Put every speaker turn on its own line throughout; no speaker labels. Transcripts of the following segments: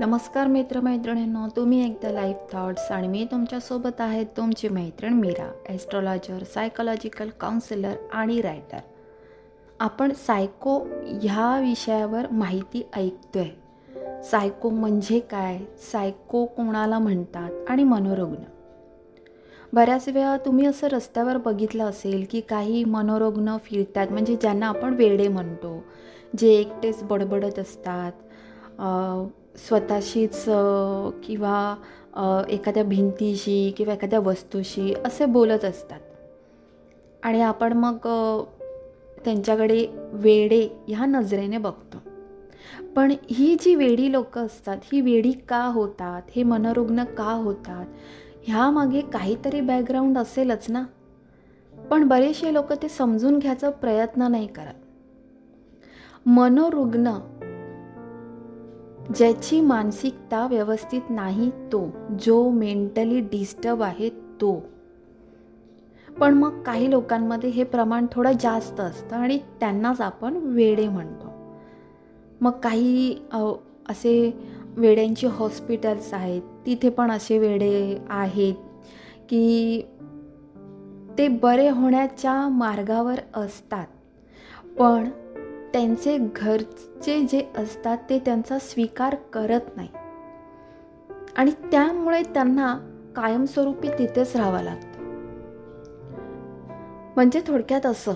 नमस्कार मित्रमैत्रिणींनो तुम्ही एकदा लाईफ थॉट्स आणि मी तुमच्यासोबत आहे तुमची मैत्रीण मीरा ॲस्ट्रॉलॉजर सायकोलॉजिकल काउन्सिलर आणि रायटर आपण सायको ह्या विषयावर माहिती ऐकतोय. सायको म्हणजे काय? सायको कोणाला म्हणतात? आणि मनोरुग्ण बऱ्याच वेळा तुम्ही असं रस्त्यावर बघितलं असेल की काही मनोरुग्ण फिरतात म्हणजे ज्यांना आपण वेडे म्हणतो जे एकटेच बडबडत असतात. स्वतःशीच किंवा एखाद्या भिंतीशी किंवा एखाद्या वस्तूशी असे बोलत असतात. आणि आपण मग त्यांच्याकडे वेडे ह्या नजरेने बघतो. पण ही जी वेडी लोकं असतात ही वेडी का होतात? हे मनोरुग्ण का होतात? ह्यामागे काहीतरी बॅकग्राऊंड असेलच ना. पण बरेचसे लोक ते समजून घ्यायचा प्रयत्न नाही करत. मनोरुग्ण ज्याची मानसिकता व्यवस्थित नाही तो जो मेंटली डिस्टर्ब आहे तो. पण मग काही लोकांमध्ये हे प्रमाण थोडं जास्त असतं आणि त्यांनाच आपण वेडे म्हणतो. मग काही असे वेड्यांची हॉस्पिटल्स आहेत तिथे पण असे वेडे आहेत की ते बरे होण्याच्या मार्गावर असतात. पण त्यांचे घरचे जे असतात ते त्यांचा स्वीकार करत नाही. आणि त्यामुळे त्यांना कायमस्वरूपी तिथेच राहावं लागतं. म्हणजे थोडक्यात असं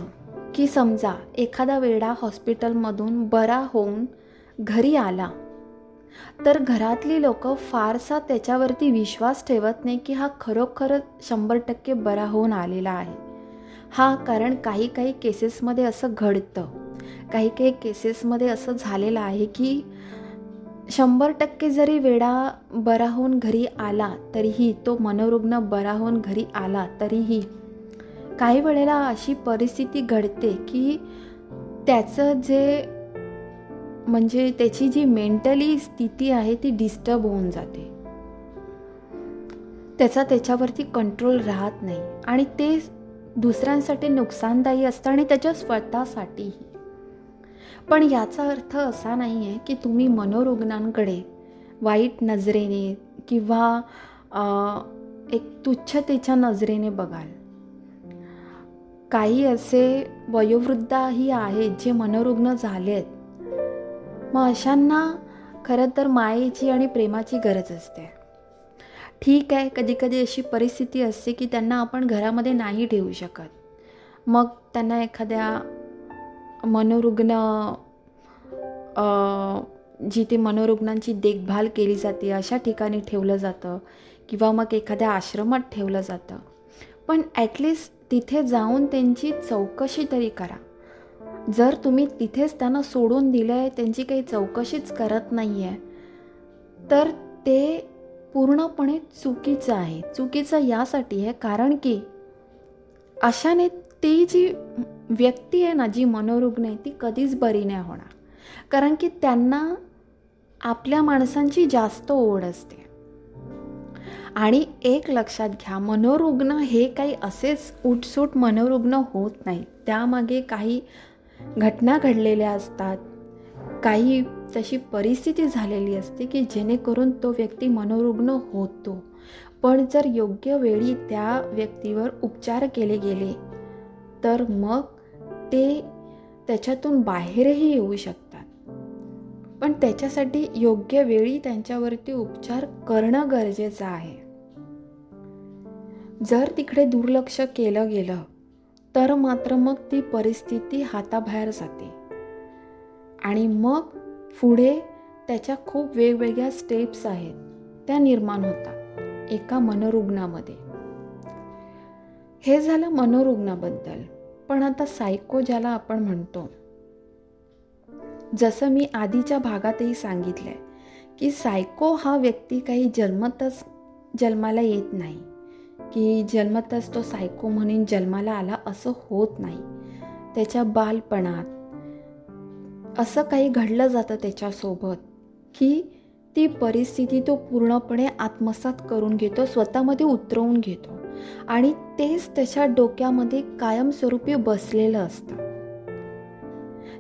की समजा एखादा वेडा हॉस्पिटलमधून बरा होऊन घरी आला तर घरातली लोक फारसा त्याच्यावरती विश्वास ठेवत नाही की हा खरोखर शंभर टक्के बरा होऊन आलेला आहे. हा कारण काही काही केसेसमध्ये असं घडतं. काही काही केसेसमध्ये असं झालेलं आहे की शंभर टक्के जरी वेळा बरा होऊन घरी आला तरीही तो मनोरुग्ण बरा होऊन घरी आला तरीही काही वेळेला अशी परिस्थिती घडते की त्याचं जे म्हणजे त्याची जी मेंटली स्थिती आहे ती डिस्टर्ब होऊन जाते. त्याचा त्याच्यावरती कंट्रोल राहत नाही. आणि ते दुसऱ्यांसाठी नुकसानदायी असतं आणि त्याच्या स्वतःसाठीही. पण याचा अर्थ असा नाही आहे की तुम्ही मनोरुग्णांकडे वाईट नजरेने किंवा एक तुच्छतेच्या नजरेने बघाल. काही असे वयोवृद्धही आहेत जे मनोरुग्ण झाले आहेत मग अशांना खरं तर मायेची आणि प्रेमाची गरज असते. ठीक आहे कधी कधी अशी परिस्थिती असते की त्यांना आपण घरामध्ये नाही ठेवू शकत. मग त्यांना एखाद्या मनोरुग्ण जिथे मनोरुग्णांची देखभाल केली जाते अशा ठिकाणी ठेवलं जातं किंवा मग एखाद्या आश्रमात ठेवलं जातं. पण ॲटलिस्ट तिथे जाऊन त्यांची चौकशी तरी करा. जर तुम्ही तिथेच त्यांना सोडून दिलं आहे त्यांची काही चौकशीच करत नाही आहे तर ते पूर्णपणे चुकीचं आहे. चुकीचं यासाठी आहे. कारण की अशाने ती जी व्यक्ती आहे ना जी मनोरुग्ण आहे ती कधीच बरी नाही होणार. कारण की त्यांना आपल्या माणसांची जास्त ओढ असते. आणि एक लक्षात घ्या मनोरुग्ण हे काही असेच उठसूट मनोरुग्ण होत नाही. त्यामागे काही घटना घडलेल्या असतात. काही तशी परिस्थिती झालेली असते की जेणेकरून तो व्यक्ती मनोरुग्ण होतो. पण जर योग्य वेळी त्या व्यक्तीवर उपचार केले गेले तर मग ते त्याच्यातून बाहेरही येऊ शकतात. पण त्याच्यासाठी योग्य वेळी त्यांच्यावरती उपचार करणं गरजेचं आहे. जर तिकडे दुर्लक्ष केलं गेलं तर मात्र मग ती परिस्थिती हाताबाहेर जाते. आणि मग पुढे त्याच्या खूप वेगवेगळ्या स्टेप्स आहेत. त्या निर्माण होतात. एका मनोरुग्णामध्ये. हे झालं मनोरुग्णाबद्दल. पण आता सायको ज्याला आपण म्हणतो. जसं मी आधीच्या भागातही सांगितलं आहे की सायको हा व्यक्ती काही जन्मतच जन्माला येत नाही. की जन्मतच तो सायको म्हणून जन्माला आला असं होत नाही. त्याच्या बालपणात असं काही घडलं जातं त्याच्यासोबत की ती परिस्थिती तो पूर्णपणे आत्मसात करून घेतो स्वतःमध्ये उतरवून घेतो आणि तेच त्याच्या डोक्यामध्ये कायमस्वरूपी बसलेलं असतं.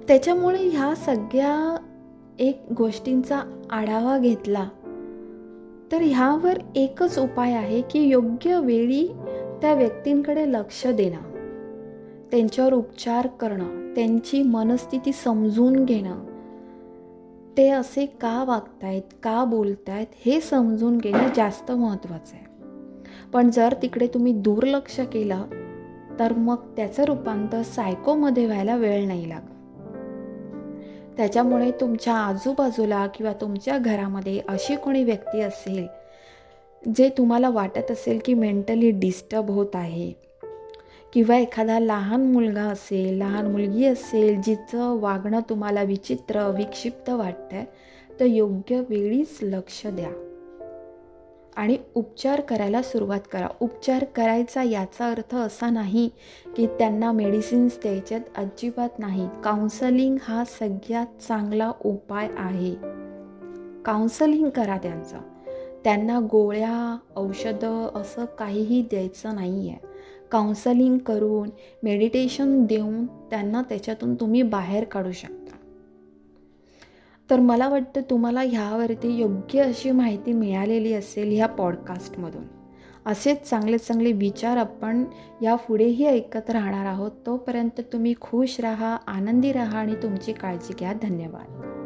त्याच्यामुळे ह्या सगळ्या एक गोष्टींचा आढावा घेतला तर ह्यावर एकच उपाय आहे की योग्य वेळी त्या व्यक्तींकडे लक्ष देणं. त्यांच्यावर उपचार करणं त्यांची मनस्थिती समजून घेणं. ते असे का वागतायत का बोलतायत हे समजून घेणं जास्त महत्त्वाचं आहे. पण जर तिकडे तुम्ही दुर्लक्ष केलं तर मग त्याचं रूपांतर सायकोमध्ये व्हायला वेळ नाही लागत. त्याच्यामुळे तुमच्या आजूबाजूला किंवा तुमच्या घरामध्ये अशी कोणी व्यक्ती असेल जे तुम्हाला वाटत असेल की मेंटली डिस्टर्ब होत आहे किंवा एखादा लहान मुलगा असेल लहान मुलगी असेल जिचं वागणं तुम्हाला विचित्र विक्षिप्त वाटतं आहे तर योग्य वेळीच लक्ष द्या. आणि उपचार करायला सुरुवात करा. उपचार करायचा याचा अर्थ असा नाही की त्यांना मेडिसिन्स द्यायच्यात अजिबात नाही. काउन्सलिंग हा सगळ्यात चांगला उपाय आहे. काउन्सलिंग करा त्यांचं. त्यांना गोळ्या औषधं असं काहीही द्यायचं नाही आहे काउन्सलिंग करून मेडिटेशन देऊन त्यांना त्याच्यातून तुम्ही बाहेर काढू शकता. तर मला वाटतं तुम्हाला ह्यावरती योग्य अशी माहिती मिळालेली असेल ह्या पॉडकास्टमधून असेच चांगले चांगले विचार आपण यापुढेही ऐकत राहणार आहोत. तोपर्यंत तुम्ही खुश राहा आनंदी राहा आणि तुमची काळजी घ्या. धन्यवाद.